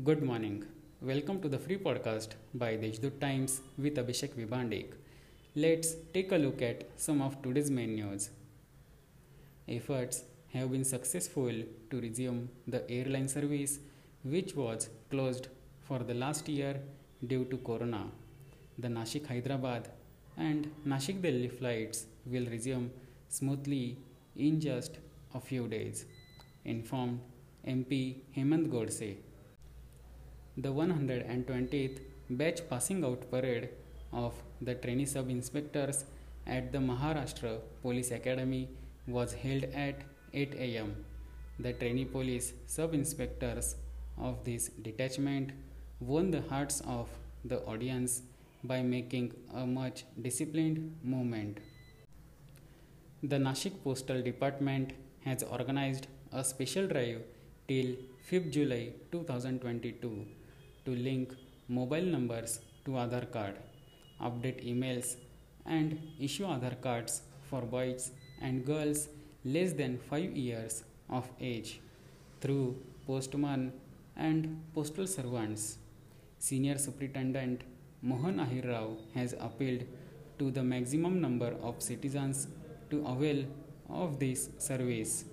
Good morning. Welcome to the free podcast by Deshdoot Times with Abhishek Vibandik. Let's take a look at some of today's main news. Efforts have been successful to resume the airline service which was closed for the last year due to corona. The Nashik Hyderabad and Nashik Delhi flights will resume smoothly in just a few days, informed MP Hemant Godse. The 120th batch passing out parade of the trainee sub inspectors at the Maharashtra Police Academy was held at 8 am. The trainee police sub inspectors of this detachment won the hearts of the audience by making a much disciplined movement. The Nashik Postal Department has organized a special drive till 5th July 2022 to link mobile numbers to Aadhaar card, update emails, and issue Aadhaar cards for boys and girls less than 5 years of age through postman and postal servants. Senior Superintendent Mohan Ahir Rao has appealed to the maximum number of citizens to avail of this service.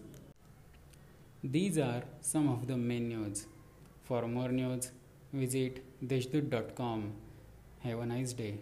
These are some of the main news. For more news, visit deshdoot.com. Have a nice day.